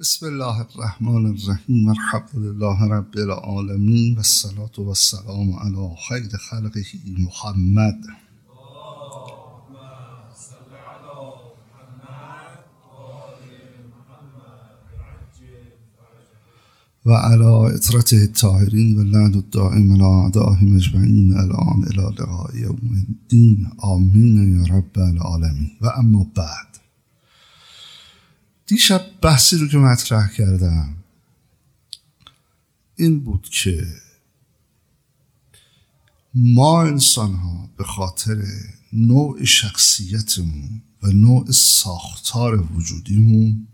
بسم الله الرحمن الرحیم الحمد لله رب العالمین و الصلاة و السلام علی خیر خلقه محمد و علی اطرته الطاهرین و لعن الدائم على اعدائهم اجمعین الان الى لقاء یوم الدین آمین یا رب العالمین و اما بعد دیشب بحثی رو که مطرح کردم این بود که ما انسان ها به خاطر نوع شخصیتمون و نوع ساختار وجودیمون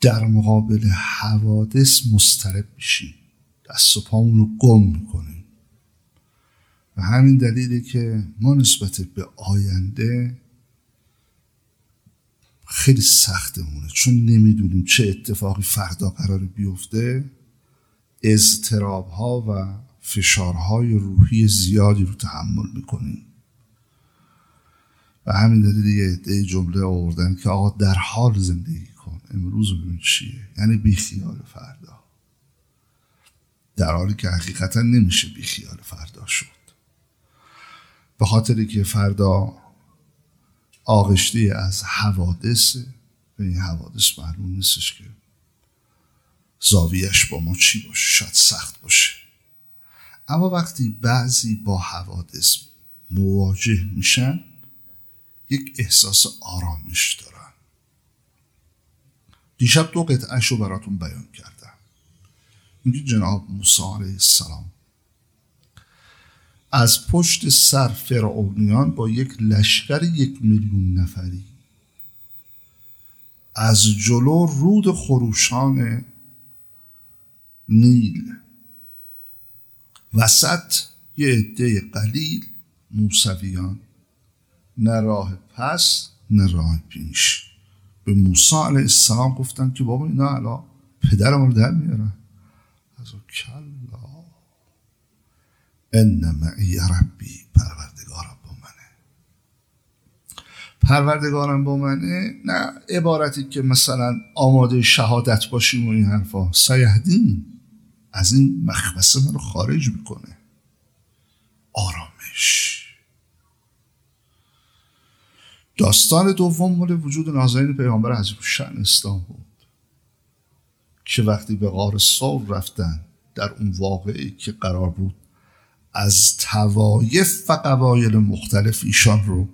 در مقابل حوادث مسترب میشیم. دست و پامون رو گم می‌کنیم. و همین دلیلی که ما نسبت به آینده خیلی سختمونه. چون نمی‌دونیم چه اتفاقی فردا قرار بیفته. اضطراب ها و فشارهای روحی زیادی رو تحمل می‌کنیم. و همین دلیل یه عده جمله آوردن که آقا در حال زندگی کن. امروز ببین چیه. یعنی بیخیال فردا. در حالی که حقیقتا نمیشه بیخیال فردا شد. به خاطری که فردا آغشته از حوادث. به این حوادث معلوم نیستش که زاویش با ما چی باشه. شاید سخت باشه. اما وقتی بعضی با حوادث مواجه میشن یک احساس آرامش دارن. دیشب دو قطعش رو براتون بیان کردم. میگه جناب موسی علیه السلام. از پشت سر فرعونیان با یک لشکر یک میلیون نفری. از جلو رود خروشان نیل. وسط یه عده قلیل موسویان. نه راه پس نه راه پیش. به موسی علیه السلام گفتن که بابا اینا الان پدر رو در میارن. از کلا ان معی ربی پروردگارم با منه. پروردگارم با منه؟ نه عبارتی که مثلا آماده شهادت باشیم و این حرفا. سیهدین از این مخبسه من رو خارج می‌کنه. آرامش. داستان دوم مال وجود نازنین پیامبر عزیز شن اسلام بود. که وقتی به غار سور رفتن در اون واقعی که قرار بود از توایف و قبایل مختلف ایشان رو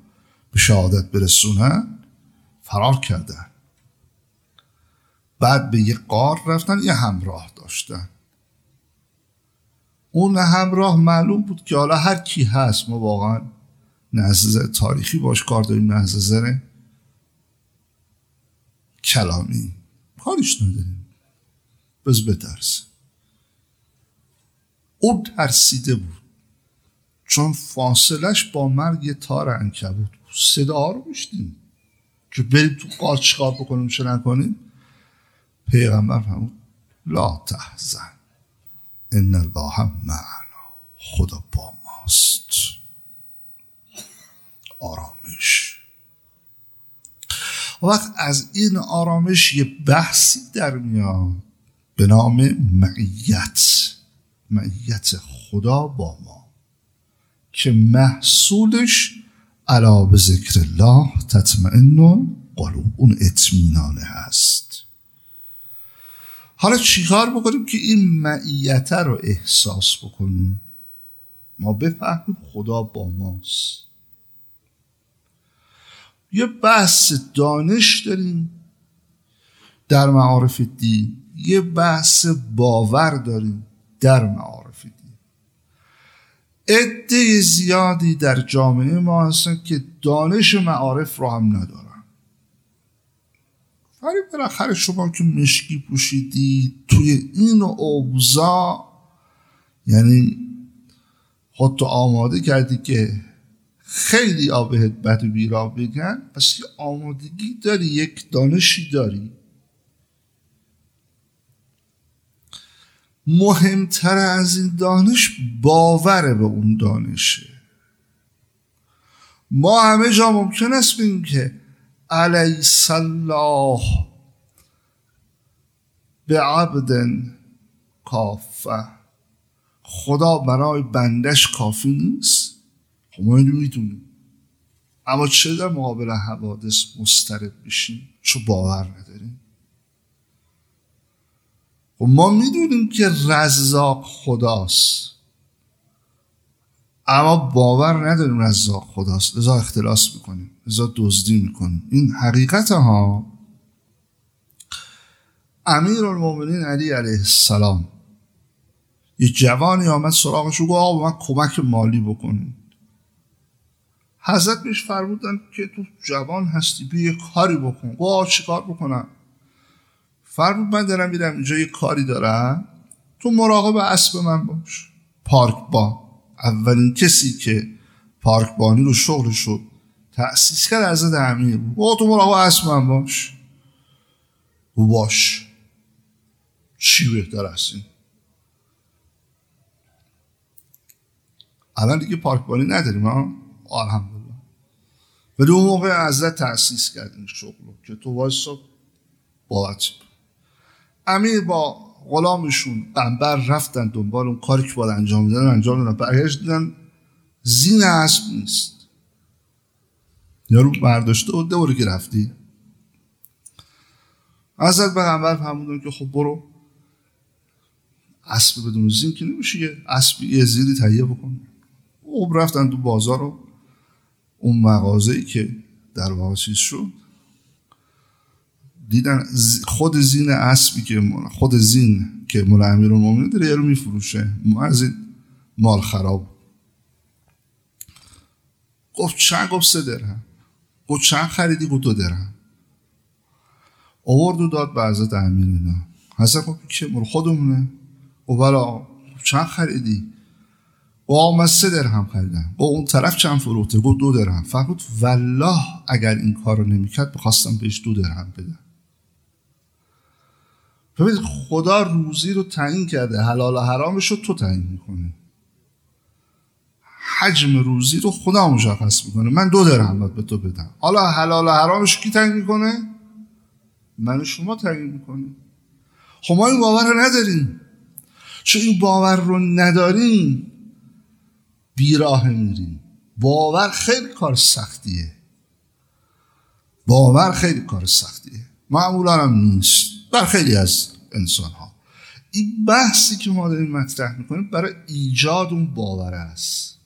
به شهادت برسونن فرار کردن. بعد به یه قار رفتن یه همراه داشتن. اون همراه معلوم بود که حالا هر کی هست ما واقعا نظر تاریخی باش کار داریم نظر کلامی. کارش نداریم. بز بترس. او ترسیده بود. چون فاصلش با مرگ یه تار انکبوت بود. صدا رو میشتیم که بریم تو قار چیکار بکنیم چه نکنیم؟ پیغمبر فرمود لا تحزن. ان الله معنا. خدا با ماست. آرامش. وقت از این آرامش یه بحثی در میاد به نام معیت. معیت خدا با ما. که محصولش علا به ذکر الله تطمئن قلوب اون اطمینانه هست. حالا چیکار بکنیم که این معیت رو احساس بکنیم؟ ما بفهمیم خدا با ماست. یه بحث دانش داریم در معارف دین یه بحث باور داریم در معارف عده زیادی در جامعه ما هستن که دانش معارف رو هم ندارن. ولی بالاخره شما که مشکی پوشیدی توی این اوضاع یعنی خودتو آماده کردی که خیلی آبهت بد و بیرا بگن پس آمادگی داری یک دانشی داری. مهمتر از این دانش باور به اون دانشه. ما همه جا ممکن است بگیم که علیه الله به عبد کافه. خدا برای بندش کافی نیست؟ خب ما اینو می‌دونیم. اما چه در مقابل حوادث مسترب بشیم؟ چو باور نداریم؟ خب ما می‌دونیم که رزاق خداست. اما باور نداریم رزاق خداست. لذا اختلاس می‌کنیم لذا دزدی می‌کنیم. این حقیقت ها امیر المومنین علی علیه السلام. یه جوانی آمد سراغش و گفت من کمک مالی بکنید. حضرت بهش فرمودن که تو جوان هستی بیا کاری بکن. گفت چی کار بکنم؟ فرمود من دارم میرم اینجا یه کاری دارم تو مراقب اسب من باش. پارک با اولین کسی که پارک بانی رو شغلش رو تأسیس کرد حضرت امیر بود. تو مراقب اسب من باش. و باش. چی بهتر است این؟ الان دیگه پارکبانی نداریم ها؟ الحمدلله ولی اون موقع حضرت تأسیس کرد این شغل که تو وایسا بابت امیر با غلامشون قنبر رفتن دنبال اون کاری که باید انجام میدن انجام دادن. برگشت دیدن زین اسب نیست. یارو برداشته و دوره که رفتی. حضرت پیغمبر فرمودن که خب برو. اسب بدون زین که نمیشه یه اسب یه زیری تهیه بکن او رفتن تو بازار رو اون مغازه که در واقع چیز شد دیدن خود زین اسبی که خود زین که مال امیرالمومنین داره یه رو میفروشه از این مال خراب گفت چند؟ گفت سه درهم. گفت چند خریدی؟ گفت دو درهم. آورد و داد به حضرت امیر اینا. حضرت گفت که مال خودمونه. و بلا چند خریدی؟ و من سه درهم خریدم. با اون طرف چند فروخته؟ گفت دو درهم. فرمود والله اگر این کار رو نمی‌کرد بخواستم بهش دو درهم بدم. ببینید خدا روزی رو تعیین کرده. حلال و حرامش رو تو تعیین می‌کنه حجم روزی رو خدا مشخص می‌کنه. من دو درهم به تو بدم. حالا حلال و حرامش کی تعیین می‌کنه؟ من شما تعیین می‌کنیم. خب ما این باور رو نداریم. چون این باور رو نداریم بیراه میریم. باور خیلی کار سختیه. باور خیلی کار سختیه. معمولا هم نیست. بر خیلی از انسان ها این بحثی که ما داریم مطرح می‌کنیم برای ایجاد اون باور است.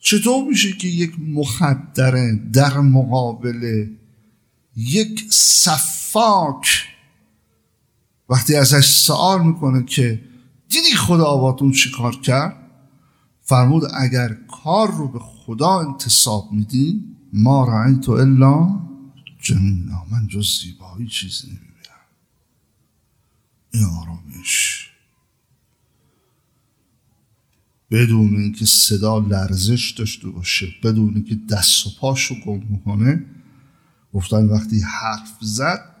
چطور میشه که یک مخدره در مقابل یک صفاک وقتی ازش سوال می‌کنه که دیدی خدا با تو چی کار کرد؟ فرمود اگر کار رو به خدا انتصاب میدی ما رعی تو الا جمینا من جز زیبایی چیزی نمی‌بینم. این آرامش بدون اینکه صدا لرزش داشته باشه بدون اینکه دست و پاشو گم می‌کنه گفتن وقتی حرف زد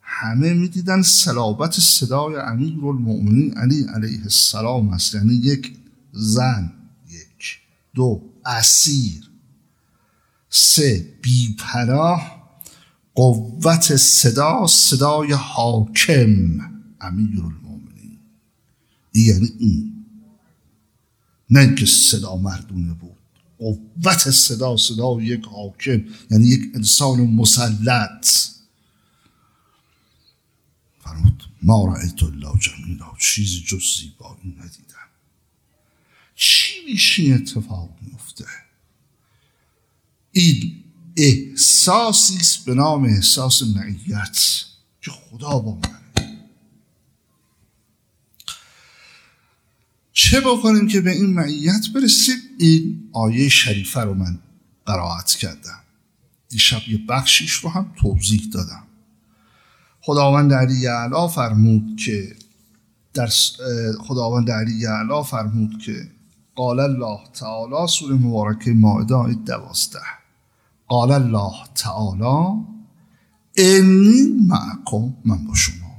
همه می‌دیدن سلابت صدای امیر المؤمنین علی علیه السلام است. یعنی یک زن یک دو اسیر. سه بیپناه قوت صدا صدای حاکم امیر المؤمنین یعنی این. نه اینکه صدا مردونه بود. قوت صدا صدا یک حاکم یعنی یک انسان مسلط. فرمود ما رأیت الله جمیلا چیزی جز زیبایی ندیدم. چی میشه اتفاق میفته این احساسی است به نام احساس معیت. که خدا با منه چه بکنیم که به این معیت برسیم؟ این آیه شریفه رو من قرائت کردم. دیشب یه بخشیش رو هم توضیح دادم. خداوند علی فرمود که در خداوند علی فرمود که قال الله تعالی سوره مبارکه مائده آیه دوازده. قال الله تعالی انی معکم من با شما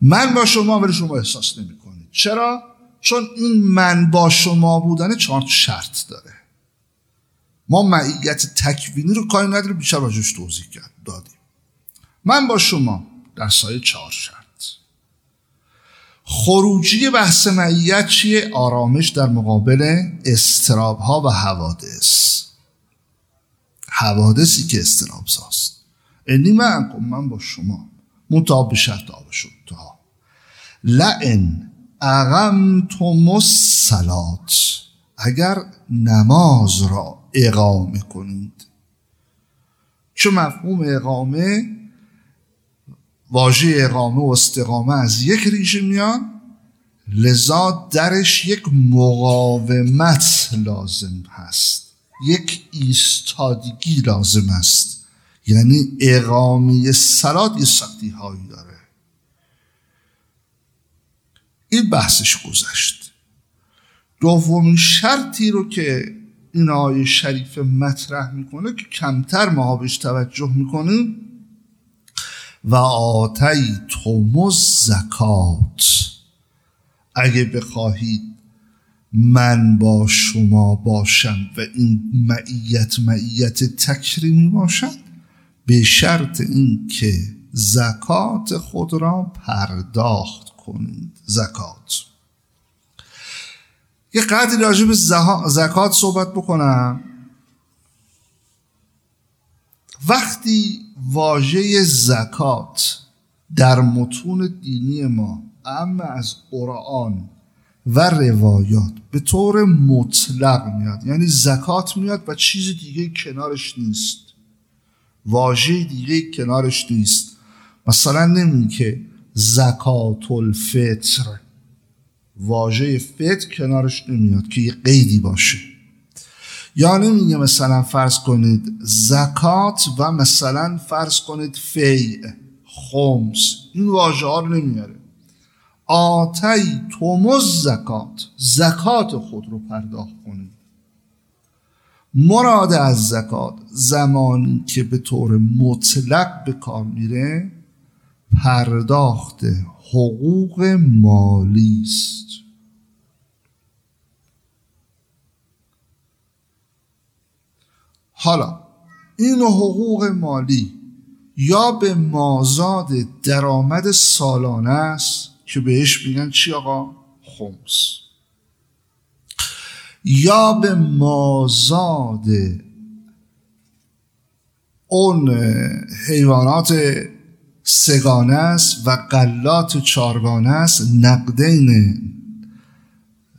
من با شما ولی شما احساس نمی کنید چرا؟ چون این من با شما بودن چهار شرط داره. ما معیت تکوینی رو کاری نداریم بیشتر راجش توضیح کرد دادیم. من با شما در سایه چهار شرط. خروجی بحث معیت چیه؟ آرامش در مقابل استراب ها و حوادث. حوادثی که استراب ساست اینی من من با شما. مطابق شرط آب شد. لئن اقمتم الصلات. اگر نماز را اقامه کنید. چون مفهوم اقامه؟ واژه اقامه و استقامه از یک ریشه میاد لذا درش یک مقاومت لازم هست. یک ایستادگی لازم است. یعنی اقامه سلات یه سختی هایی داره. این بحثش گذشت. دومین شرطی رو که این آیه شریف مطرح می‌کنه که کمتر ما بهش توجه می‌کنیم و آتی تومز زکات اگه بخواهید من با شما باشم و این معیت معیت تکریمی باشد به شرط اینکه زکات خود را پرداخت کنید. زکات. یه قدری راجع به زکات صحبت بکنم. وقتی واژه زکات در متون دینی ما اما از قرآن و روایات به طور مطلق میاد. یعنی زکات میاد و چیز دیگه کنارش نیست. واژه دیگه کنارش نیست. مثلا نمی که زکات الفطر واژه فطر کنارش نمیاد که یه قیدی باشه. یا نمیگه مثلا فرض کنید زکات و مثلا فرض کنید فیع خمس. این واژه ها رو نمیاره. آتی تومز زکات زکات خود رو پرداخت کنید. مراد از زکات زمانی که به طور مطلق به کار میره پرداخت حقوق مالی است. حالا این حقوق مالی یا به مازاد درآمد سالانه است که بهش میگن چی آقا؟ خمس. یا به مازاد اون حیوانات سگانه است و قلات چارگانه است نقدین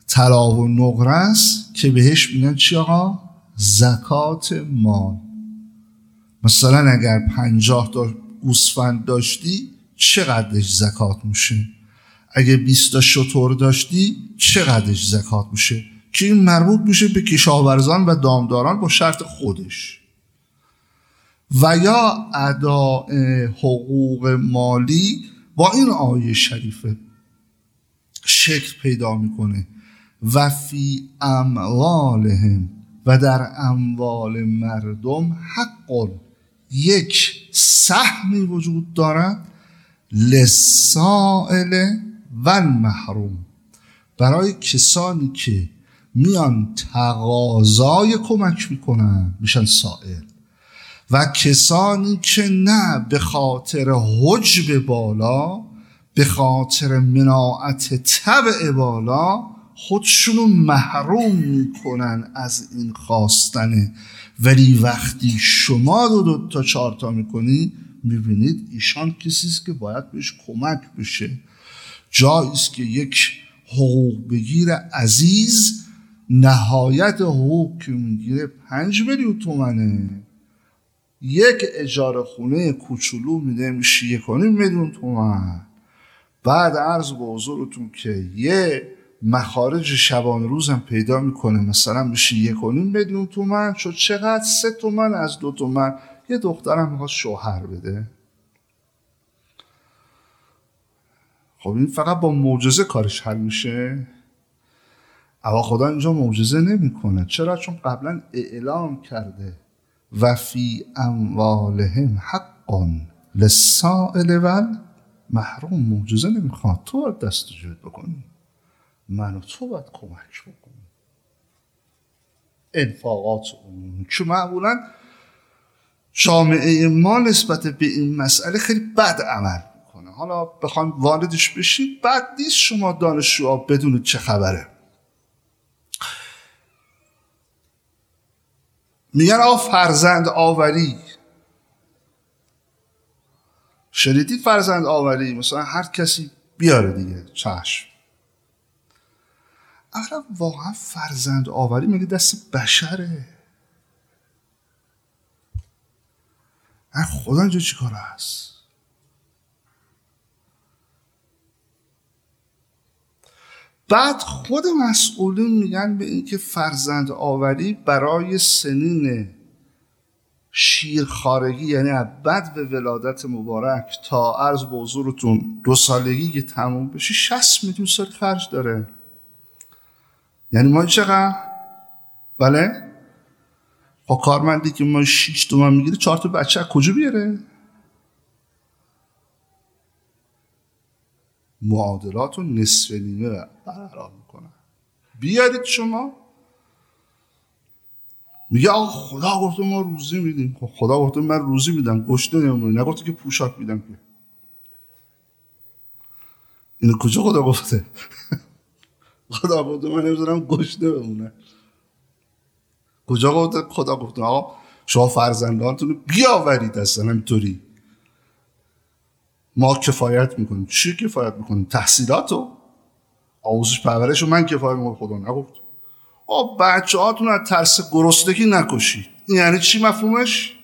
طلا و نقره است که بهش میگن چی آقا؟ زکات مال. مثلا اگر پنجاه تا گوسفند داشتی چقدرش زکات میشه؟ اگه 20 تا شطور داشتی چقدرش زکات میشه؟ که این مربوط میشه به کشاورزان و دامداران با شرط خودش. و یا ادا حقوق مالی با این آیه شریفه شکل پیدا می‌کنه. و فی اموالهم. و در اموال مردم حق یک سهمی وجود دارد لسائل و محروم برای کسانی که میان تقاضای کمک می‌کنن میشن سائل. و کسانی که نه به خاطر حجب بالا به خاطر مناعت طبع بالا خودشونو محروم می‌کنن از این خواستنه ولی وقتی شما دو, دو تا چهار تا می‌کنی می‌بینید ایشان کسی است که باید بهش کمک بشه. جایی است که یک حقوق بگیر عزیز نهایت حقوق که می‌گیره پنج میلیون تومنه. یک اجاره خونه کوچولو میده میشه یک میلیون تومن. بعد عرض به حضورتون که یه مخارج شبان روزم پیدا می‌کنه. مثلا میشه یک و نیم میلیون تومن شد چقدر سه تومن از دو تومن. یه دخترم می‌خواد شوهر بده. خب این فقط با معجزه کارش حل میشه. اما خدا اینجا معجزه نمی‌کنه. چرا؟ چون قبلا اعلام کرده. و فی اموالهم حقا للسائل و محروم معجزه نمی‌خواد. تو دست جود بکنی. من و تو باید کمک بکنیم انفاقات عمومی که معمولا جامعه ما نسبت به این مسئله خیلی بد عمل می‌کنه. حالا بخوایم واردش بشید بد نیست شما دانشجوها بدونید چه خبره. میگن آقا فرزند آوری. شنیدید فرزند آوری؟ مثلا هر کسی بیاره دیگه چشم. اولا واقعا فرزند آوری میگه دست بشره. خدا اینجا چی کار هست بعد خود مسئولین میگن به اینکه فرزند آوری برای سنین شیرخارگی یعنی بعد به ولادت مبارک تا عرض به حضورتون دو سالگی که تموم بشه 60 میلیون سال خرج داره. یعنی ما چقدر؟ بله؟ خب کارمندی که ما 6 تومن می‌گیره چهار تا بچه کجا بیاره؟ معادلات رو نصف نیمه برقرار می‌کنن. بیارید شما. میگه آقا خدا گفته ما روزی میدیم. خب خدا گفته من روزی میدم. گشته نمونه. نگفته که پوشاک میدم که. اینو کجا خدا گفته؟ خدا گفته من نمی‌دونم گشته بمونه. کجا گفته خدا گفته آقا شما فرزندانتون رو بیاورید اصلا همینطوری. ما کفایت می‌کنیم. چی کفایت می‌کنیم؟ تحصیلاتو؟ آموزش پرورش من کفایت می‌کنم. خدا نگفت. آ بچه هاتون از ترس گرسنگی نکشید. یعنی چی مفهومش؟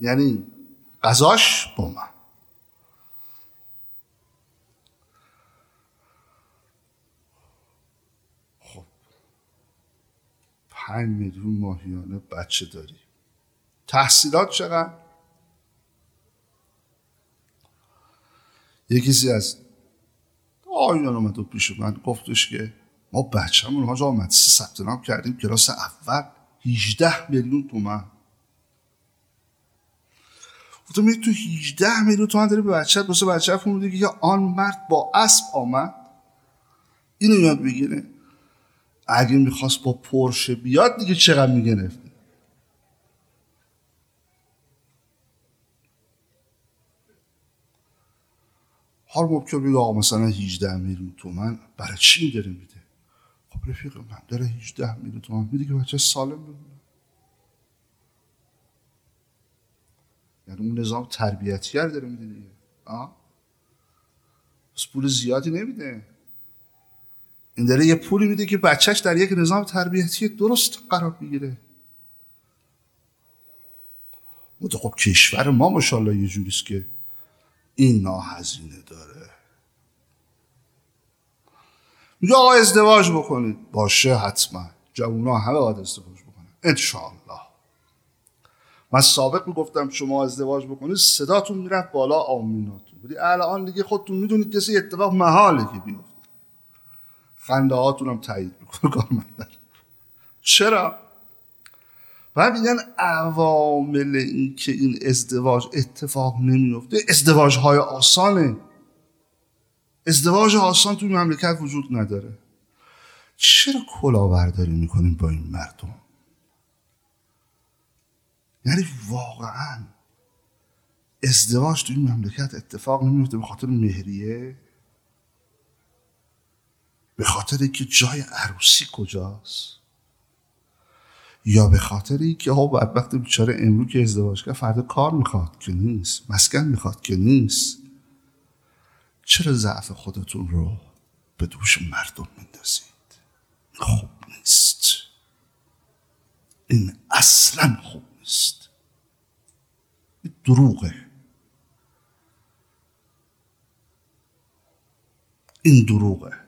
یعنی غذاش با من. 5 میلیون ماهیانه بچه داری تحصیلات چقدر؟ یکی از آیان آمد و پیش من گفتش که ما بچه‌مون حاج آمد ثبت نام کردیم کلاس اول 18 میلیون تومن گفتم می تو 18 میلیون تومن داری به بچه بسه بچه فهمیده که یا آن مرد با اسب آمد. اینو یاد بگیره اگه می‌خواست با پرشه بیاد دیگه چقدر می‌گرفت؟ حال ممکن بگه آقا مثلا 18 میلیون تومن برای چی داره میده؟ خب رفیق من داره 18 میلیون تومن میده که بچه سالم بمونه. یعنی اون نظام تربیتی داره میده دیگه. آه؟ بس پول زیادی نمیده. این داره یه پولی میده که بچهش در یک نظام تربیتی درست قرار بگیره. خب کشور ما ماشاءالله یه جوریست که این ناهزینه داره. میگه آقا ازدواج بکنید. باشه حتما. جوونا همه باید ازدواج بکنن. انشاءالله. من سابق می‌گفتم شما ازدواج بکنید صداتون می‌رفت بالا آمیناتون. بودی الان دیگه خودتون می‌دونید کسی اتفاق محاله که بیفته. خنده هاتون هم تایید می‌کنه. چرا؟ و میگن عوامل این که این ازدواج اتفاق نمیفته ازدواج های آسانه. ازدواج آسان توی مملکت وجود نداره. چرا کلاهبرداری می‌کنیم با این مردم؟ یعنی واقعا ازدواج توی مملکت اتفاق نمیفته به خاطر مهریه؟ به خاطر که جای عروسی کجاست؟ یا به خاطر که ها بدبخت بیچاره امرو که ازدواج کرد فردا کار می‌خواد که نیست مسکن می‌خواد که نیست. چرا ضعف خودتون رو به دوش مردم میندازید؟ خوب نیست. این اصلا خوب نیست. دروغه. این دروغه.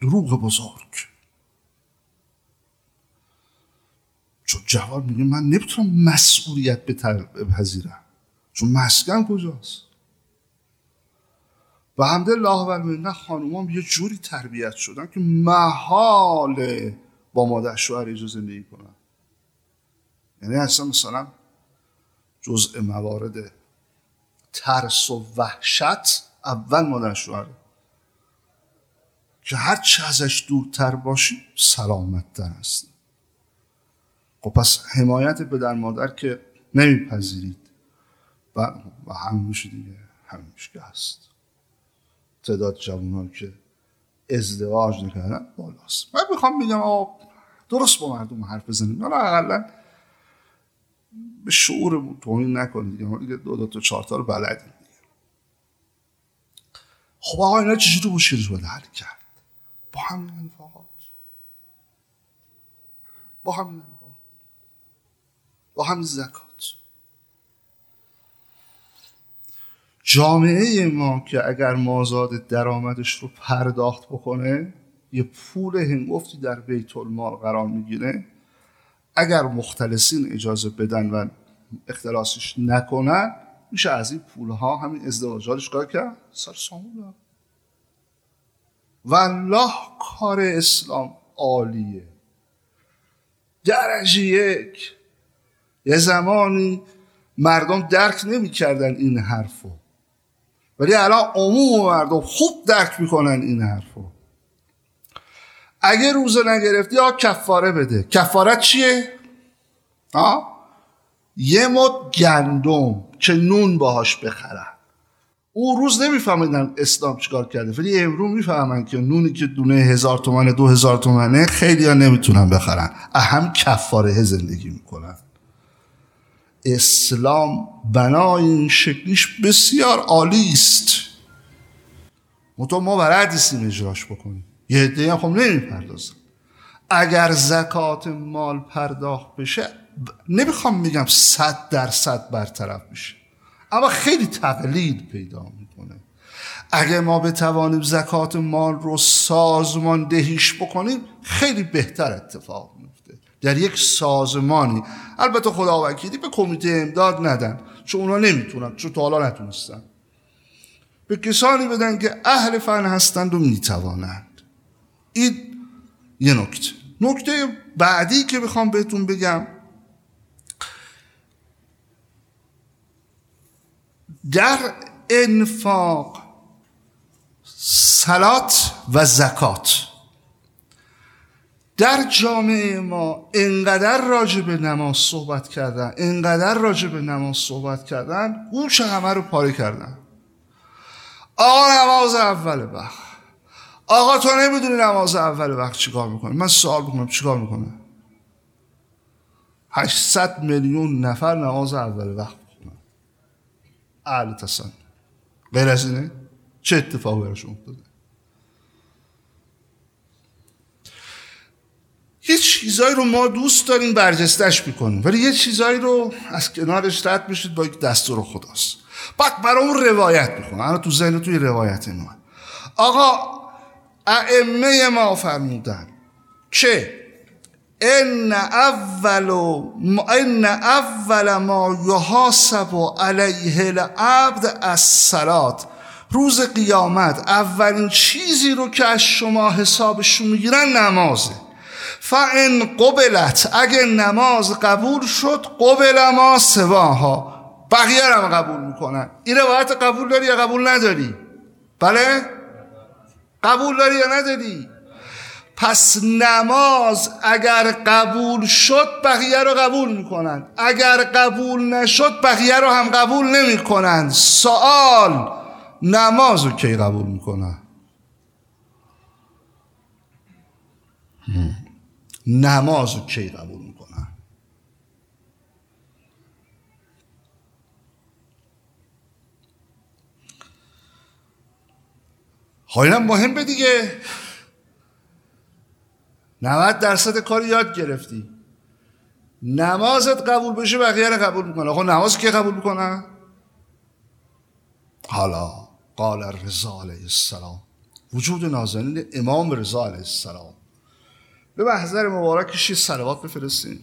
دروغ بزرگ. چون جواب میگه من نمی‌تونم مسئولیت بپذیرم. چون مسکن کجاست؟ و و نه خانومان یه جوری تربیت شدن که محال با مادر شوهر اینجا زندگی کنن. یعنی اصلا مثلا جزء موارد ترس و وحشت اول مادر شوهر که هر چه ازش دورتر باشی سلامتتر است خب پس حمایت به در مادر که نمیپذیرید. و, و همین میشه دیگه همین میشه هست. تعداد جوانان که ازدواج نکردن بالاست. من می‌خوام بگم آقا درست با مردم حرف بزنید. حالا اقلا به شعورمون توهین نکنید دیگه. دو دو تا چهار تا رو بلدیم خب آقا اینا چجوری مشکلش باید حل کرد؟ با انفاقات با همین انفاقات با همین زکات. جامعه ما که اگر مازاد درآمدش رو پرداخت بکنه یه پول هنگفتی در بیت المال قرار می‌گیره. اگر مختلسین اجازه بدن و اختلاسش نکنن میشه از این پول ها همین ازدواجاتش کار کرد؟ سر سامون والله کار اسلام عالیه. درجه یک. یه زمانی مردم درک نمی‌کردن این حرفو. ولی الان عموم مردم خوب درک می‌کنن این حرفو. اگه روزه نگرفتی یا کفاره بده. کفارت چیه؟ ها؟ یه مد گندم که نون باهاش بخرن. اون روز نمیفهمیدن اسلام چیکار کرده ولی امروز می‌فهمن که نونی که دونه هزار تومنه دو هزار تومنه خیلی ها نمی‌تونن بخرن. اهم کفاره زندگی می‌کنن. اسلام بنای این شکلیش بسیار عالی است. تو ما بلد نیستیم اجراش بکنیم. یه عده هم خب نمی‌پردازن اگر زکات مال پرداخت بشه نمی‌خوام میگم صد درصد برطرف میشه اما خیلی تقلید پیدا می‌کنه. اگر ما بتوانیم زکات مال رو سازماندهیش بکنیم خیلی بهتر اتفاق میفته در یک سازمانی البته خدا وکیلی به کمیته امداد ندن چون اونا نمی‌تونن چون تا حالا نتونستن. به کسانی بدن که اهل فن هستند و می‌توانند. این یه نکته. نکته بعدی که می‌خوام بهتون بگم در انفاق سلات و زکات. در جامعه ما انقدر راجع به نماز صحبت کردن انقدر راجع به نماز صحبت کردن گوش همه رو پاره کردن. آقا نماز اول وقت. آقا تو نمی‌دونی نماز اول وقت چیکار می‌کنه؟ من سوال می‌کنم چیکار می‌کنه؟ 800 میلیون نفر نماز اول وقت. اهل تسن غیر از اینه چه اتفاقی براشون افتاده؟ یه چیزایی رو ما دوست داریم برجستش می‌کنیم ولی یه چیزایی رو از کنارش رد میشید با یک دستور خداست. بعد برامون روایت می‌خونه الان تو ذهن توی روایت ما آقا ائمه ما فرمودن که ان اول ان اول ما یحاسب علیه العبد الصلات روز قیامت اولین چیزی رو که از شما حسابشون می‌گیرن نمازه. فان قبلت اگه نماز قبول شد قبل ما سواها. بقیه هم قبول می‌کنن. این روایت قبول داری یا قبول نداری؟ بله؟ قبول داری یا نداری؟ پس نماز اگر قبول شد بقیه رو قبول می‌کنن اگر قبول نشد بقیه رو هم قبول نمی‌کنن سوال نماز رو کی قبول می‌کنن نماز رو کی قبول می‌کنن حالا مهمه دیگه. 90 درصد کار یاد گرفتی. نمازت قبول بشه بقیه رو قبول می‌کنه. خب نماز که قبول می‌کنه؟ حالا قال رضا علیه السلام. وجود نازنین امام رضا علیه السلام. به محضر مبارکش یه سلوات بفرستین.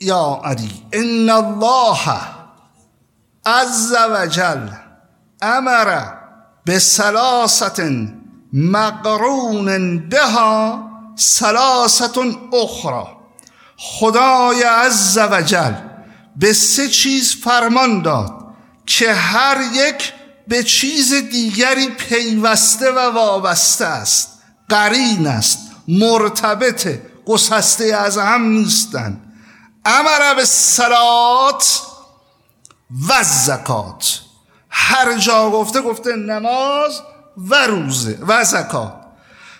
یا علی ان الله عز وجل امر به سلاست مقرون بها سلاست اخرى خدای عز وجل به سه چیز فرمان داد که هر یک به چیز دیگری پیوسته و وابسته است. قرین است مرتبط گسسته از هم نیستند. امر به سلات و زکات. هر جا گفته گفته نماز و روزه و زکات.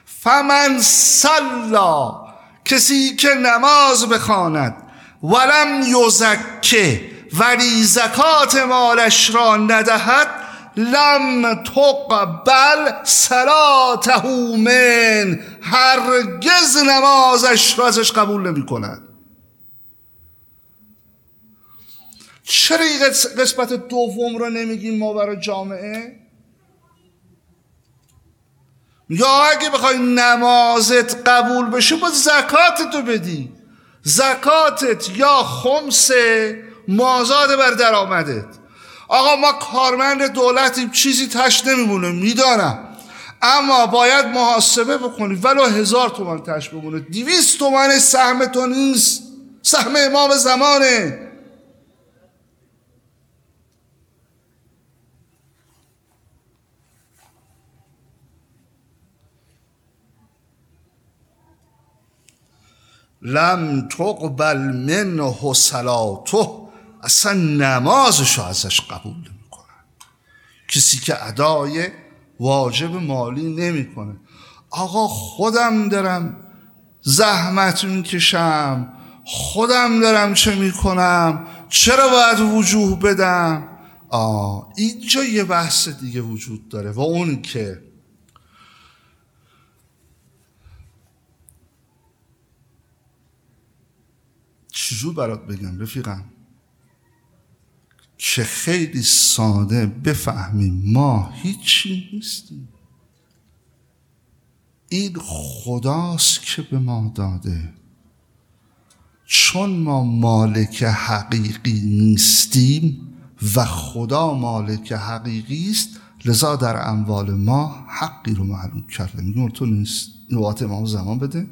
فمن سلا کسی که نماز بخواند ولم یزکه ولی زکات مالش را ندهد لم تقبل صلاته من. هرگز نمازش را ازش قبول نمی کند چرا این قسمت دوم رو نمیگیم ما برای جامعه؟ یا اگه بخوای نمازت قبول بشه با زکاتت رو بدی. زکاتت یا خمس مازاد بر درآمدت آقا ما کارمند دولتیم چیزی تش نمیمونه می‌دانم. اما باید محاسبه بکنی. ولو هزار تومن تش بمونه. دیویست تومن سهم تو نیست. سهم امام زمانه. لم تقبل منه صلاته. اصلا نمازشو ازش قبول نمی‌کنن کسی که ادای واجب مالی نمی‌کنه. آقا خودم دارم زحمت می‌کشم. خودم دارم چه می‌کنم؟ چرا باید وجوه بدم؟ آه اینجا یه بحث دیگه وجود داره و اون که چجور برات بگم رفیقم؟ که خیلی ساده بفهمیم ما هیچی نیستیم. این خداست که به ما داده. چون ما مالک حقیقی نیستیم و خدا مالک حقیقی است لذا در اموال ما حقی رو معلوم کرده. میگم تو نیست این امام زمان بده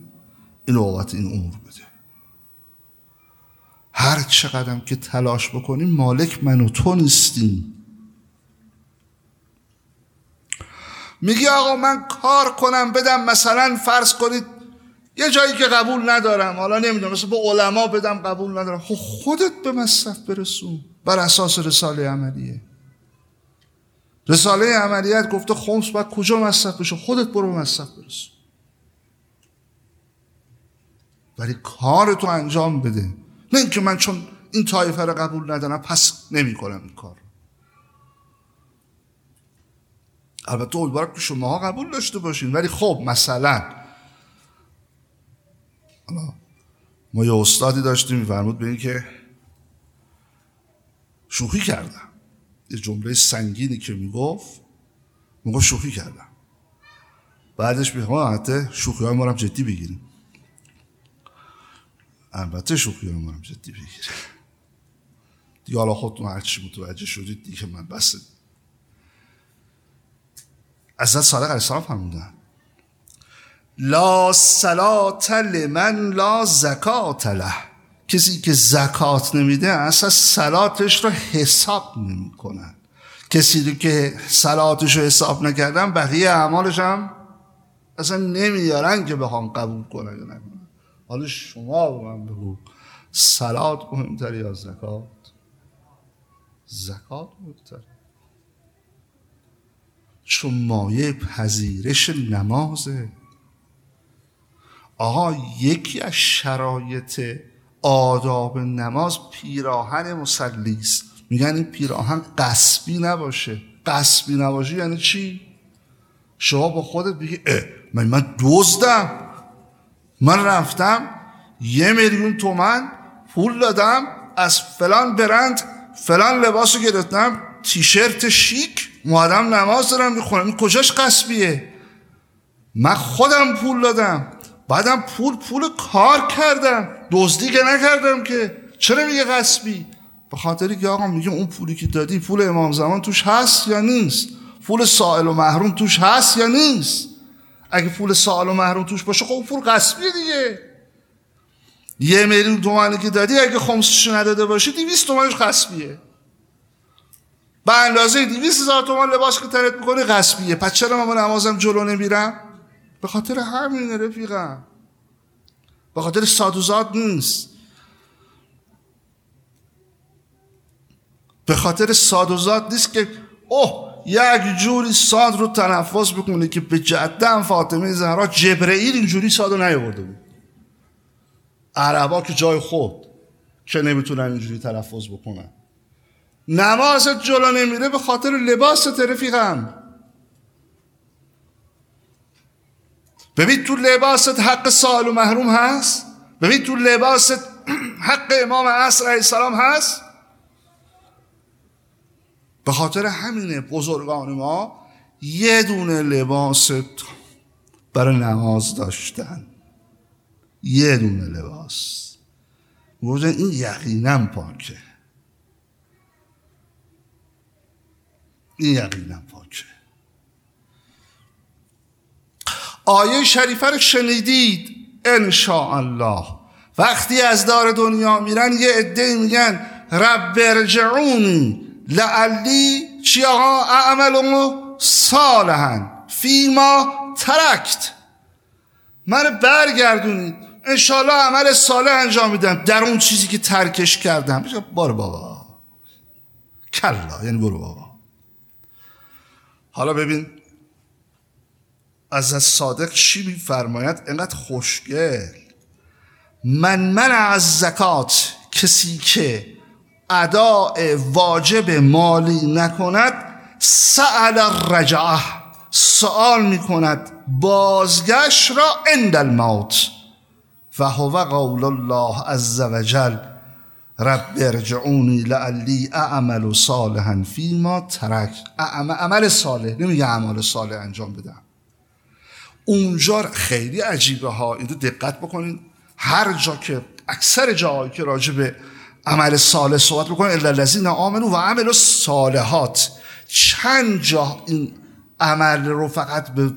این وقت این امور بده. هر چقدر که تلاش بکنیم مالک من و تو نیستیم. میگی آقا من کار کنم بدم مثلا فرض کنید یه جایی که قبول ندارم حالا نمی‌دونم مثلا به علما بدم قبول ندارم. خب خودت به مصرف برسون بر اساس رساله عملیه. رساله عملیت گفته خمس باید کجا مصرف بشه؟ خودت برو مصرف برسون. ولی کار تو انجام بده. نه اینکه من چون این طایفه رو قبول ندارم پس نمی کنم این کار البته امیدوارم که شما قبول داشته باشین. ولی خب مثلا ما یه استادی داشتیم میفرمود به که شوخی کردم. یه جمله سنگینی که می‌گفت می‌گفت شوخی کردم. بعدش بیخوام حتی شوخی های ما جدی بگیریم. البته شوخی رو هم جدی بگیره دیگه حالا خودتون هرچی متوجه شدید دیگه من بس. حضرت صادق علیه السلام فرمودن. لا صلات لمن لا زکات له. کسی که زکات نمیده اصلا صلاتش رو حساب نمی‌کنن. کسی که صلاتش رو حساب نکردن بقیه اعمالش هم اصلا نمیارن که بخوام قبول کنن یا حالا شما به من بگو. سلات مهمتر یا زکات؟ زکات مهمتر چون مایه پذیرش نمازه. آقا یکی از شرایط آداب نماز پیراهن مسلی است. میگن این پیراهن قصبی نباشه. قصبی نباشه یعنی چی؟ شما با خودت بگی من من دزدم. من رفتم یه میلیون تومن پول دادم از فلان برند فلان لباس رو گرفتم تیشرت شیک معدم نماز دارم می‌خونم این کجاش قصبیه؟ من خودم پول دادم. بعدم پول پول کار کردم. دزدی که نکردم که. چرا میگه قصبی؟ به خاطری که آقا میگه اون پولی که دادی پول امام زمان توش هست یا نیست؟ پول سائل و محروم توش هست یا نیست؟ اگه پول سوال و محروم توش باشه خب پول قصبی دیگه. یه میلیون تومنی که دادی اگه خمسش نداده باشی دیویست تومنش خصبیه به اندازه دیویست هزار تومن لباس که تنت می‌کنی غصبیه پس چرا من نمازم جلو نمیرم؟ به خاطر همین رفیقم. به خاطر سادوزاد نیست. به خاطر سادوزاد نیست که اوه یک جوری ساد رو تنفس بکنه که به جدن فاطمه زهرا جبرئیل اینجوری ساد رو نیاورده بود. عربا که جای خود که نمی‌تونن اینجوری تلفظ بکنن. نمازت جلو نمیره به خاطر لباس رفیقم ببین تو لباست حق سال و محروم هست؟ ببین تو لباست حق امام عصر علیه السلام هست؟ به خاطر همینه بزرگان ما یه دونه لباس برای نماز داشتن. یه دونه لباس. گفتن این یقینا پاکه. این یقینا پاکه. آیه شریفه رو شنیدید؟ ان الله وقتی از دار دنیا میرن یه عده میگن رب ارجعونی. لعلی چی آقا؟ اعملو صالحا. فیما ترکت. من برگردونید. انشالله عمل صالح انجام میدم. در اون چیزی که ترکش کردم. بار بابا. کلا. یعنی برو بابا. حالا ببین. از صادق چی میفرماید؟ انقدر خوشگل. من من از زکات کسی که اداء واجب مالی نکند سأل الرجعه سوال می‌کند بازگشت را عند الموت. و هو قول الله عز وجل رب ارجعونی لعلی اعمل صالحا فیما ترک. عمل صالح نمیگه اعمال صالح انجام بدم. اونجا خیلی عجیبه ها. اینو دقت بکنین. هر جا که اکثر جاهایی که راجع به عمل صالح صحبت بکنن الا الذین آمنو و عمل صالحات چند جا این عمل رو فقط به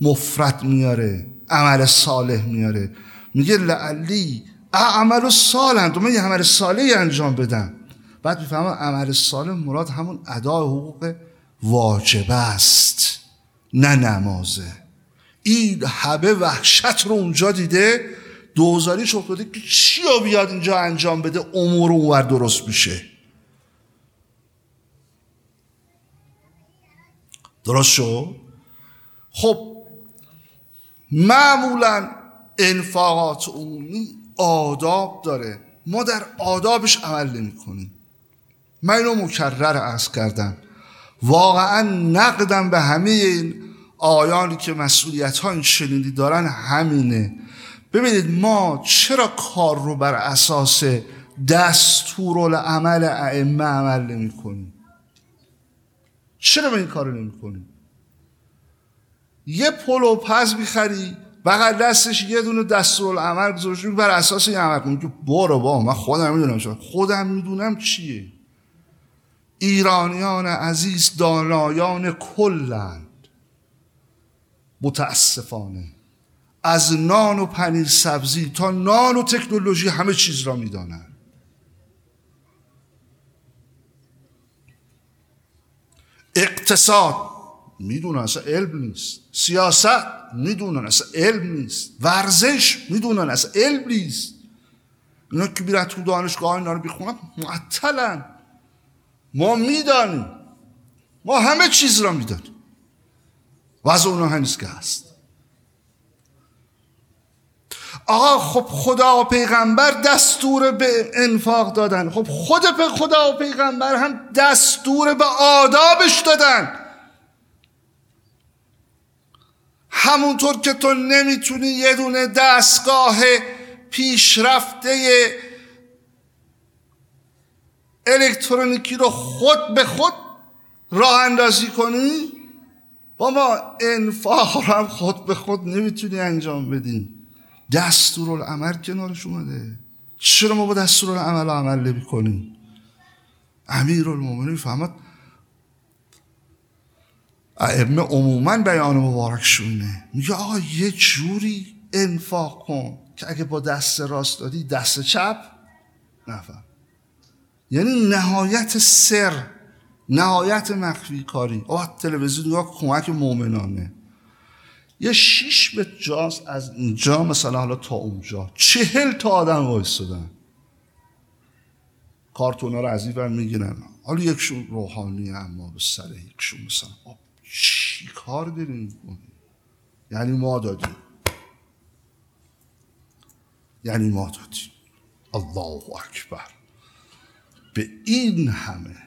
مفرد میاره عمل صالح میاره. میگه لعلی عمل صالح تو من یه عمل صالحی انجام بدم. بعد می‌فهمم عمل صالح مراد همون ادای حقوق واجب است نه نمازه. این همه وحشت رو اونجا دیده دوزاری شد که چی رو بیاد اینجا انجام بده امور اونور درست میشه. درست شد؟ خب معمولا انفاقات عمومی آداب داره. ما در آدابش عمل نمی کنیم من اینو مکرر ارز کردم. واقعا نقدم به همه این آیانی که مسئولیت ها این شنیدی دارن همینه. ببینید ما چرا کار رو بر اساس دستور عمل ائمه عمل نمی کنیم؟ چرا به این کار نمی کنیم؟ یه پلو پز می‌خری بغل دستش یه دونه دستور عمل گذاشته بر اساس این عمل کنیم که برو با من خودم می‌دونم شما خودم می‌دونم چیه. ایرانیان عزیز دانایان کلند. متاسفانه. از نان و پنیر سبزی تا نان و تکنولوژی همه چیز را می‌دانند. اقتصاد می‌دونن اصلا علم نیست. سیاست می‌دونن اصلا علم نیست. ورزش می‌دونن اصلا علم نیست. اینا که بیرن تو دانشگاه اینا رو بیخونن معطلن. ما می‌دانیم. ما همه چیز را می‌دانیم. از اونا هنیز که هست. آقا خب خدا و پیغمبر دستور به انفاق دادن. خب خود به خدا و پیغمبر هم دستور به آدابش دادن. همونطور که تو نمی‌تونی یه دونه دستگاه پیشرفته الکترونیکی رو خود به خود راه اندازی کنی با ما انفاق رو هم خود به خود نمی‌تونی انجام بدیم دستور العمل کنارش اومده. چرا ما با دستور العمل عمل نمی کنیم؟ امیر المومنین فهمد ائمه عموما بیان مبارکشونه میگه آقا یه جوری انفاق کن که اگه با دست راست دادی دست چپ نفهم. یعنی نهایت سر نهایت مخفی کاری. آه تلویزیون نگاه کمک مؤمنانه. یه شیش به جاست از اینجا مثلا حالا تا اونجا. چهل تا آدم وایستادن. کارتونا رو از این می‌گیرن. حالا یکشون روحانی اما به سر یکشون مثلا چی کار داریم یعنی ما دادیم. یعنی ما دادیم. الله اکبر. به این همه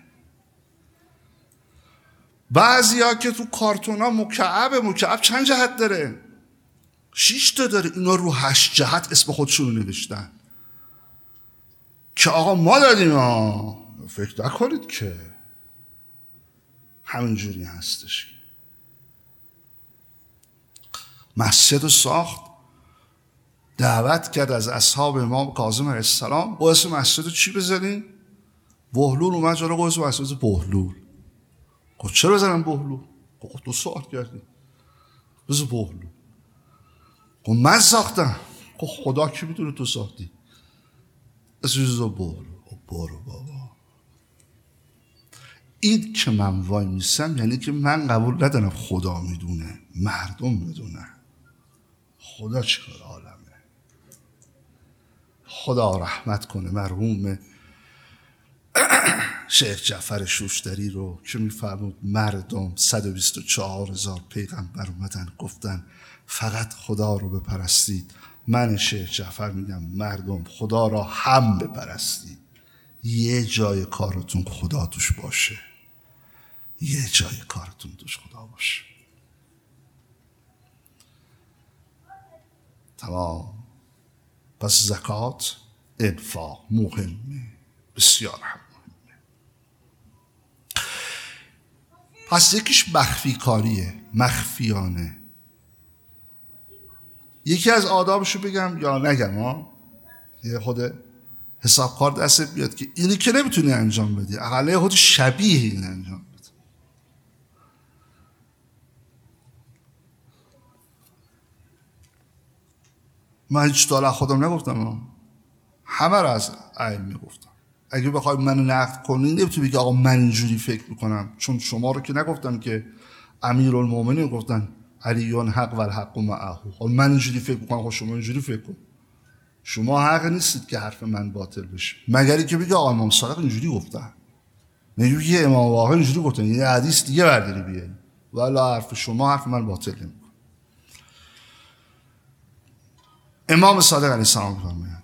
بعضی ها که تو کارتون ها مکعب مکعب چند جهت داره؟ شیش تا داره. اینا رو هشت جهت اسم خودشون رو نوشتن. که آقا ما دادیم ها فکر نکنید که همینجوری هستش. مسجد رو ساخت. دعوت کرد از اصحاب امام کاظم علیه السلام. با اسم مسجد رو چی بزنیم بهلول اومد جلو اسم مسجد بهلول. گفت چرا بزنم بهلول گفت دو سوال کردی. بزن بهلول گفت من ساختم. گفت خدا کی می‌دونه تو ساختی؟ اسم برو برو بابا. این که من وای میسم یعنی که من قبول ندارم خدا می‌دونه مردم می‌دونه. خدا چیکار عالمه؟ خدا رحمت کنه مرحوم. شیخ جعفر شوشتری رو که میفرمود مردم 124 هزار پیغمبر اومدن گفتن فقط خدا رو بپرستید. من شیخ جعفر میگم مردم خدا را هم بپرستید. یه جای کارتون خدا توش باشه. یه جای کارتون توش خدا باشه. تمام. پس زکات انفاق مهمه. بسیار هم. پس یکیش مخفی کاریه مخفیانه. یکی از آدابشو بگم یا نگم ها؟ یه خود حسابکار دستت بیاد که اینی که نمی‌تونی انجام بدی. اقلا خود شبیه این انجام بده. من هیچ طالع خودم نگفتم همه رو از عین می‌گفتم. اگه بخوای منو نقد کنی نمی‌تونی بگی آقا من اینجوری فکر می‌کنم. چون شما رو که نگفتم که امیر المومنین گفتن علیون حق و الحق و معه. حال من اینجوری فکر می‌کنم خب شما اینجوری فکر کن. شما حق نیستید که حرف من باطل بشه. مگری که بگه آقا امام صادق اینجوری گفتن. میگه یه امام واقع اینجوری گفتن. یه حدیث دیگه برداری بیاری. ولی حرف شما حرف من باطل نمیکن امام صادق علیه السلام فرمایند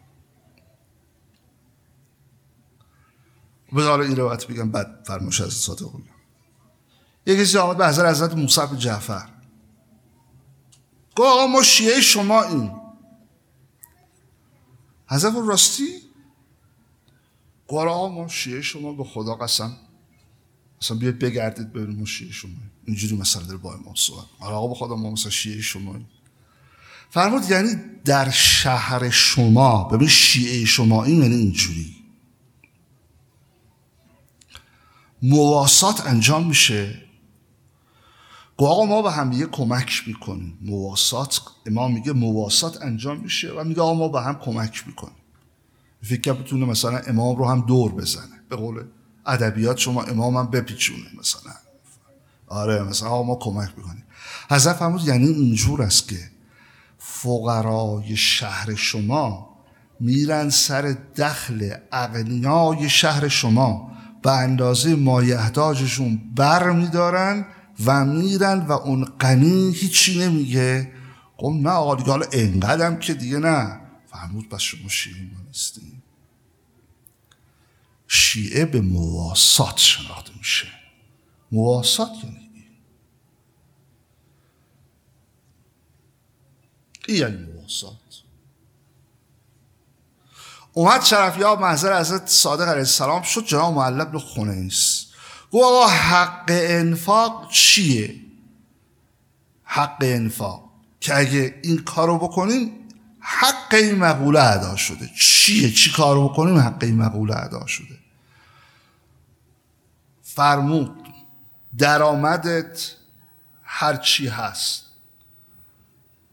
بذار این روایت بگم بعد فرموش از صادق بگم. یه کسی آمد به حضرت حضرت موسی جعفر. گفت آقا ما شیعه شما این حضرت راستی؟ گفت آقا ما شیعه شما به خدا قسم. مثلا بیاید بگردید ببینید ما شیعه شما اینجوری مثلا داره با امام صحبت آقا به خدا ما مثلا شیعه شما فرمود یعنی در شهر شما ببین شیعه شما این یعنی اینجوری. مواسات انجام میشه. گو آقا ما به هم دیگه کمک می‌کنیم. مواسات امام میگه مواسات انجام میشه و میگه آقا ما به هم کمک می‌کنیم. فکر بتونه مثلا امام رو هم دور بزنه. به قول ادبیات شما امام هم بپیچونه مثلا. آره مثلا آقا ما کمک می‌کنیم. حضرت فرمود یعنی اینجور است که فقرای شهر شما میرن سر دخل اغنیای شهر شما. به اندازه مایحتاجشون بر میدارن و میرن و اون غنی هیچی نمیگه. گفت نه آقا دیگه حالا انقدرم که دیگه نه. فرمود پس شما شیعه ما نیستیم شیعه به مواسات شناخته میشه. مواسات یعنی این یعنی مواسات. اومد شرفیاب محضر حضرت صادق علیه السلام شد جناب معلب به خونه ایست. گو آقا حق انفاق چیه؟ حق انفاق. که اگه این کارو بکنیم حق این مقوله ادا شده. چیه؟ چی کارو بکنیم؟ حق این مقوله ادا شده. فرمود درآمدت هر چی هست.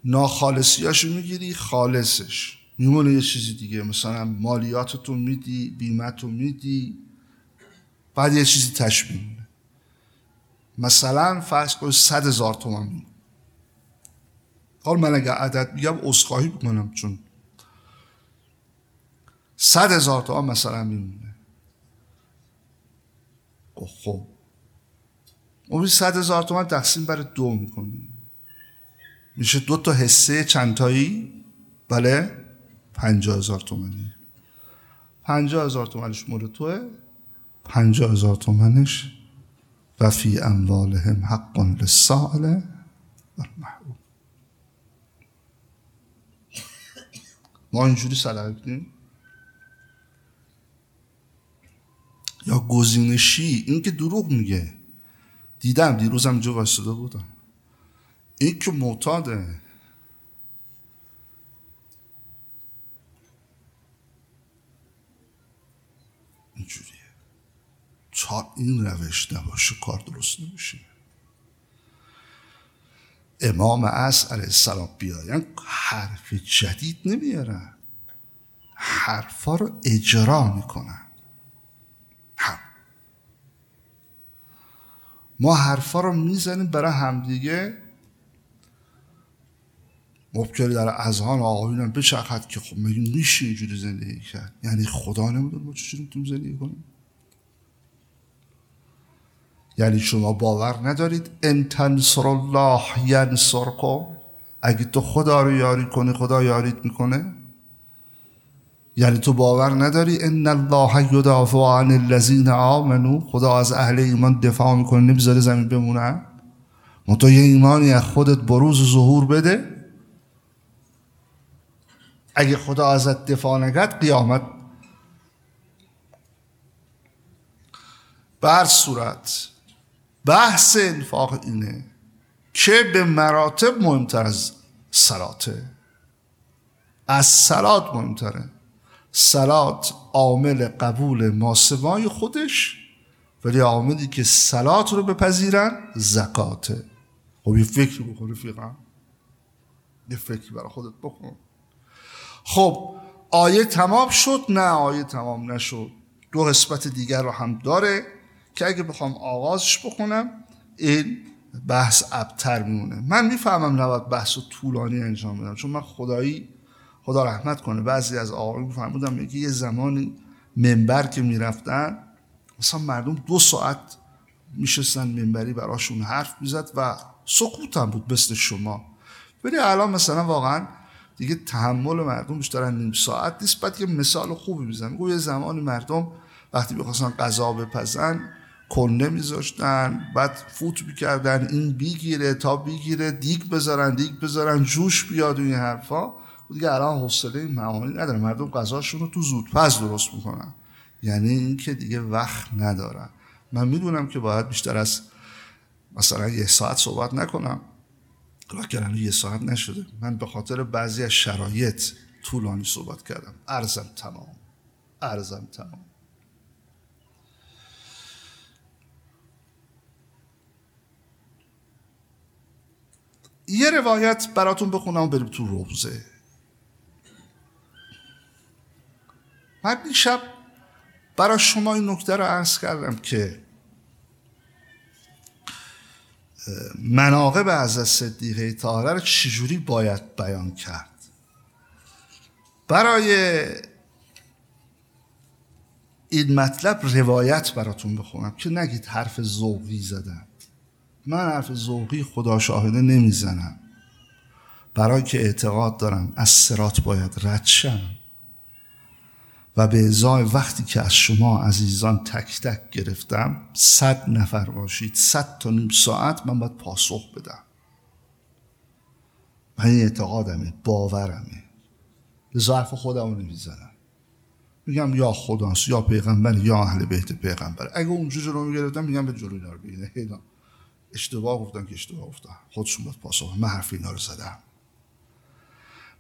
ناخالصیاشو می‌گیری خالصش. میمونه یه چیزی دیگه. مثلا مالیاتتو میدی بیمتو میدی بعد یه چیزی تشبیه مثلا فرض کنید صد هزار تومن میمونه. حال من اگر عدد میگم اصخاهی بکنم چون صد هزار تومن مثلا میمونه. خب. اون صد هزار تومن تقسیم برای دو می‌کنیم. میشه دو تا حصه چندتایی؟ بله؟ پنجاه هزار تومنی پنجاه هزار تومنش مورد توه پنجاه هزار تومنش و فی اموالهم حق للسائل و محروم ما اینجوری صدقه بدیم یا گزینشی این که دروغ میگه. دیدم دیروزم اینجا واسطه بودم. این که معتاده. اینجوریه. تا این روش نباشه کار درست نمیشه. امام از علیه السلام بیاین حرف جدید نمیارن. حرفا رو اجرا می‌کنن. هم. ما حرفا رو می‌زنیم برای همدیگه. مبکری در اذهان آقایونم بچرخد که خب مگه میشه اینجوری زندگی کرد؟ یعنی خدا نمی‌دونه ما چجوری می‌تونیم زندگی کنیم. یعنی شما باور ندارید ان تنصر الله ینصرکم؟ اگه تو خدا رو یاری کنی خدا یاریت می‌کنه؟ یعنی تو باور نداری ان الله یدافع عن الذین آمنو؟ خدا از اهل ایمان دفاع می‌کنه نمی‌ذاره زمین بمونن تو یه ایمانی از خودت بروز ظهور بده اگه خدا ازت دفاع نکرد قیامت. بر صورت بحث انفاق اینه که به مراتب مهمتر از سلاته از سلات مهمتره. سلات عامل قبول ماسوای خودش ولی عاملی که سلات رو بپذیرن زکاته. خب یه فکر بکنه فیقا یه فکر برای خودت بکن خب آیه تمام شد؟ نه آیه تمام نشد. دو قسمت دیگر رو هم داره که اگه بخوام آغازش بکنم این بحث ابتر میمونه. من می‌فهمم نباید بحث رو طولانی انجام بدم چون من خدایی خدا رحمت کنه بعضی از آقایون فرمودم میگه یه زمانی منبر که می‌رفتن مثلا مردم دو ساعت میشستن منبری براشون حرف می‌زد و سکوت بود مثل شما. ولی الان مثلا واقعا دیگه تحمل مردم بیشتر نیم ساعت نیست بعد یه مثال خوبی می‌زنم. گویا زمان مردم وقتی بخواستن غذا بپزن کنه میذاشتن بعد فوت می‌کردن این بیگیره تا بیگیره دیگ بذارن دیگ بذارن جوش بیاد این حرفا. دیگه الان حوصله این معاملی نداره مردم غذاشون رو تو زودپز درست می‌کنن. یعنی اینکه دیگه وقت ندارن. من می‌دونم که باید بیشتر از مثلا یه ساعت صحبت نکنم. کردن یه ساعت نشده. من به خاطر بعضی از شرایط طولانی صحبت کردم. ارزم تمام. ارزم تمام. یه روایت براتون بخونم بریم تو روزه. من دیشب برای شما این نکته رو عرض کردم که مناقب از صدیقه طاهره رو چجوری باید بیان کرد؟ برای این مطلب روایت براتون بخونم که نگید حرف ذوقی زدم. من حرف ذوقی خدا شاهده نمی‌زنم. برای که اعتقاد دارم از سرات باید رد شم. و به ازای وقتی که از شما عزیزان تک تک گرفتم صد نفر باشید صد تا نیم ساعت من باید پاسخ بدم. من این اعتقادمه باورمه. به ظرف خودم نمی‌زنم. میگم یا خداست یا پیغمبر یا اهل بیت پیغمبر. اگه اونجا جلو می‌گرفتم میگم به جلوی دار بگیره اشتباه گفتن که اشتباه گفتن. خودشون باید پاسخ من حرف اینا رو زدم.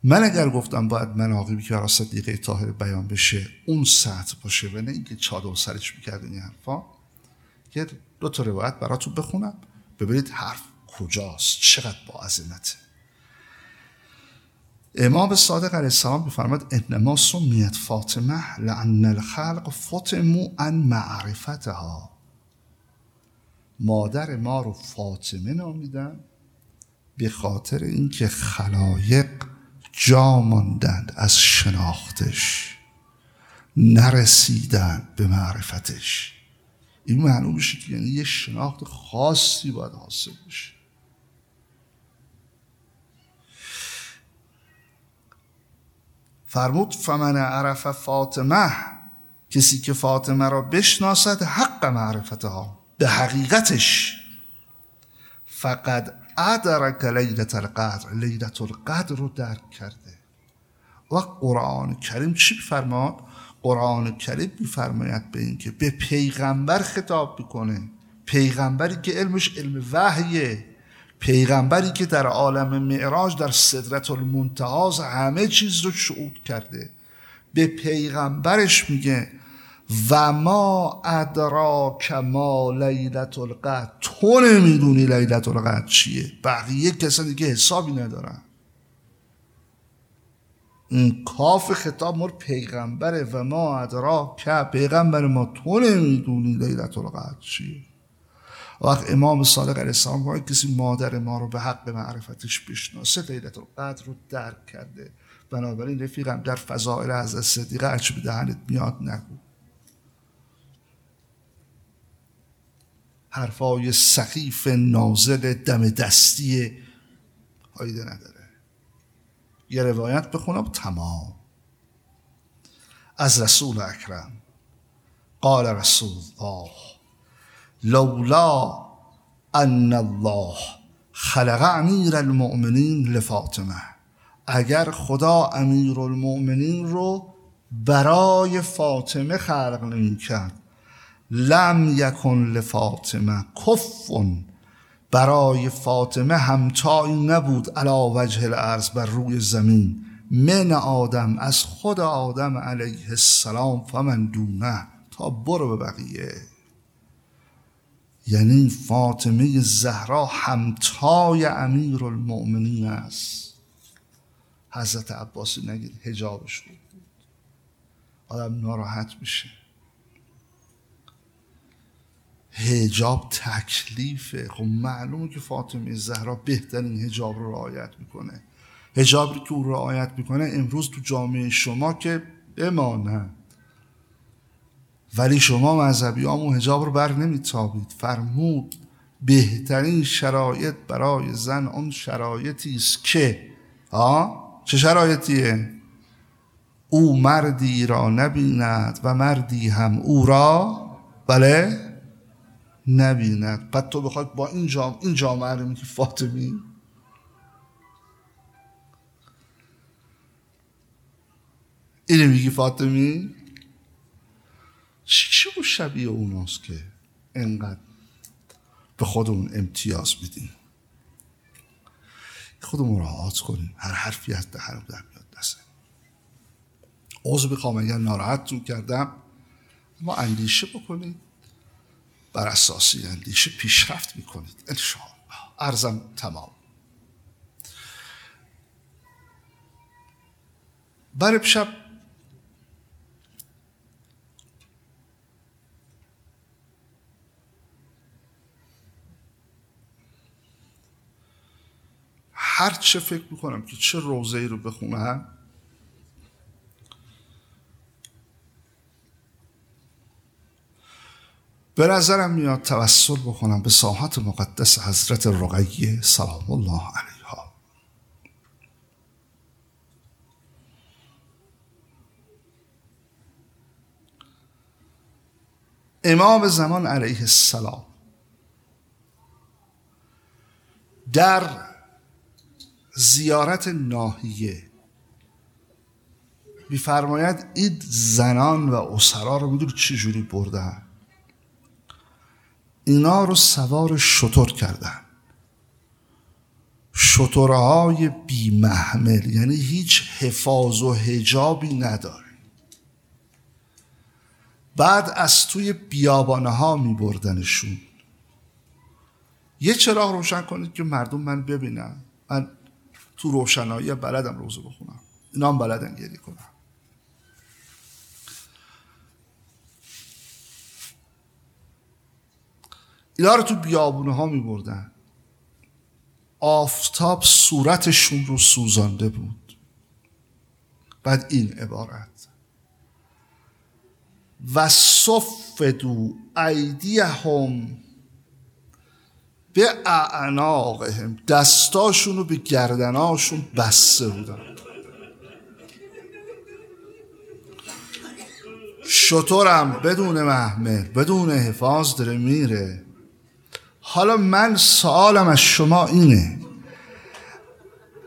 من اگر گفتم باید مناقبی که برای صدیقه طاهر بیان بشه اون سطح باشه و نه اینکه چادر سرش می‌کرد این حرفا یه دو تا روایت براتون بخونم. ببینید حرف کجاست چقدر با عظمته. امام صادق علیه السلام بفرماد انما سمیت فاطمه لان الخلق فتمو ان معرفتها. مادر ما رو فاطمه نامیدن به خاطر اینکه خلایق جا ماندند از شناختش نرسیدن به معرفتش. این معلوم میشه که یعنی یه شناخت خاصی باید حاصل بشه. فرمود فمن عرف فاطمه کسی که فاطمه را بشناسد حق معرفتها به حقیقتش. فقط ادرک لیلت القدر لیلت القدر رو درک کرده. و قرآن کریم چی فرماد قرآن کریم میفرماید به اینکه به پیغمبر خطاب می‌کنه. پیغمبری که علمش علم وحیه. پیغمبری که در عالم معراج در صدرت المنتهاز همه چیز رو شعود کرده. به پیغمبرش میگه و ما ادراک ما لیلت القدر. تو نمی‌دونی لیلت القدر چیه. بقیه کسانی دیگه حسابی ندارن. این کاف خطاب مر پیغمبره و ما ادراک پیغمبر ما. تو نمی‌دونی لیلت القدر چیه. وقت امام صادق علیه السلام کسی مادر ما رو به حق معرفتش بشناسه لیلت القدر رو درک کرده. بنابراین رفیقم در فضائل از صدیقه هرچی به دهنت میاد نگو. حرفای سخیف نازل دم دستی فایده نداره. یه روایت بخونم تمام. از رسول اکرم. قال رسول الله لولا ان الله خلق امیر المؤمنین لفاطمه. اگر خدا امیر المؤمنین رو برای فاطمه خلق نمی کرد لم یکن لفاطمه کفون برای فاطمه همتایی نبود علا وجه الارض بر روی زمین. من آدم از خود آدم علیه السلام فمن دونه. تا برو به بقیه. یعنی فاطمه زهرا همتای امیر المؤمنین است. حضرت عباسی نگید هجابش بود. آدم ناراحت میشه هجاب تکلیفه. خب معلومه که فاطمه زهرا بهترین هجاب رو رعایت می‌کنه. هجابی که او رعایت می‌کنه امروز تو جامعه شما که بمانه ولی شما مذهبی همون هجاب رو بر نمیتابید. فرمود بهترین شرایط برای زن اون شرایطی است که آه چه شرایطیه؟ او مردی را نبیند و مردی هم او را؟ بله؟ نبیند. بعد تو بخواد با این جام این جامعه رو میگی فاطمی. اینو میگی فاطمی؟ چی اون شبیه اوناست که انقدر به خودمون امتیاز میدیم؟ خودمون راحت کنیم. هر حرفی از دهنم در میاد دسته عضو بخوام اگر ناراحتتون کردم ما اندیشه بکنید بر اساسی اندیشه پیشرفت می‌کنید. انشاءالله. ارزم تمام. برای شب هر چه فکر می‌کنم که چه روزه ای رو بخونم به نظرم میاد توسل بکنم به ساحت مقدس حضرت رقیه سلام الله علیها. امام زمان علیه السلام در زیارت ناحیه میفرماید این زنان و اسرا رو می‌دونی چجوری بردن؟ اینا رو سوار شطور کردن. شطورهای بی محمل یعنی هیچ حفاظ و هجابی نداره. بعد از توی بیابانه ها می بردنشون یه چراغ روشن کنید که مردم من ببینن. من تو روشنایی بلدم روزه بخونم. اینا هم بلدن گریه کنم اینا رو تو بیابونه ها می بردن آفتاب صورتشون رو سوزانده بود. بعد این عبارت. و صفدو ایدیهم به اعناقهم. دستاشون رو به گردناشون بسته بودن. شطورم بدون محمل بدون حفاظ داره میره. حالا من سوالم از شما اینه.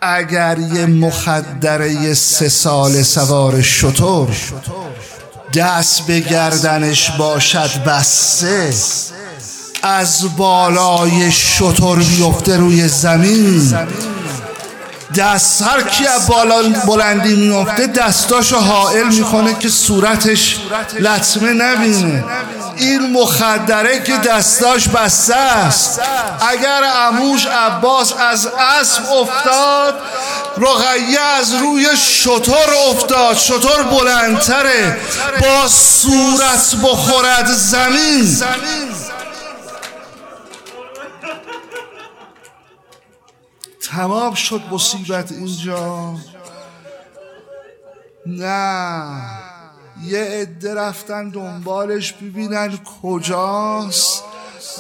اگر یه مخدره سه سال سوار شطور دست به گردنش باشد بسته از بالای شطور بیفته روی زمین. دست هر کی بالا بلندی میفته دستاشو حائل می‌کنه که صورتش لطمه نبینه. این مخدره که دستاش بسته است. اگر اموش عباس از اسب افتاد رقیه از روی شطور افتاد. شطور بلندتره. با صورت بخورد زمین. تمام شد مصیبت اینجا. نه. یه عده رفتن دنبالش ببینن کجاست.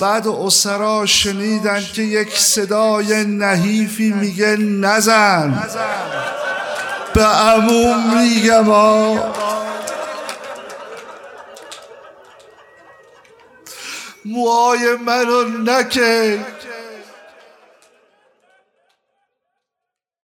بعد اسرا شنیدن که یک صدای نحیفی میگه نزن. به عموم میگم موهای منو نکن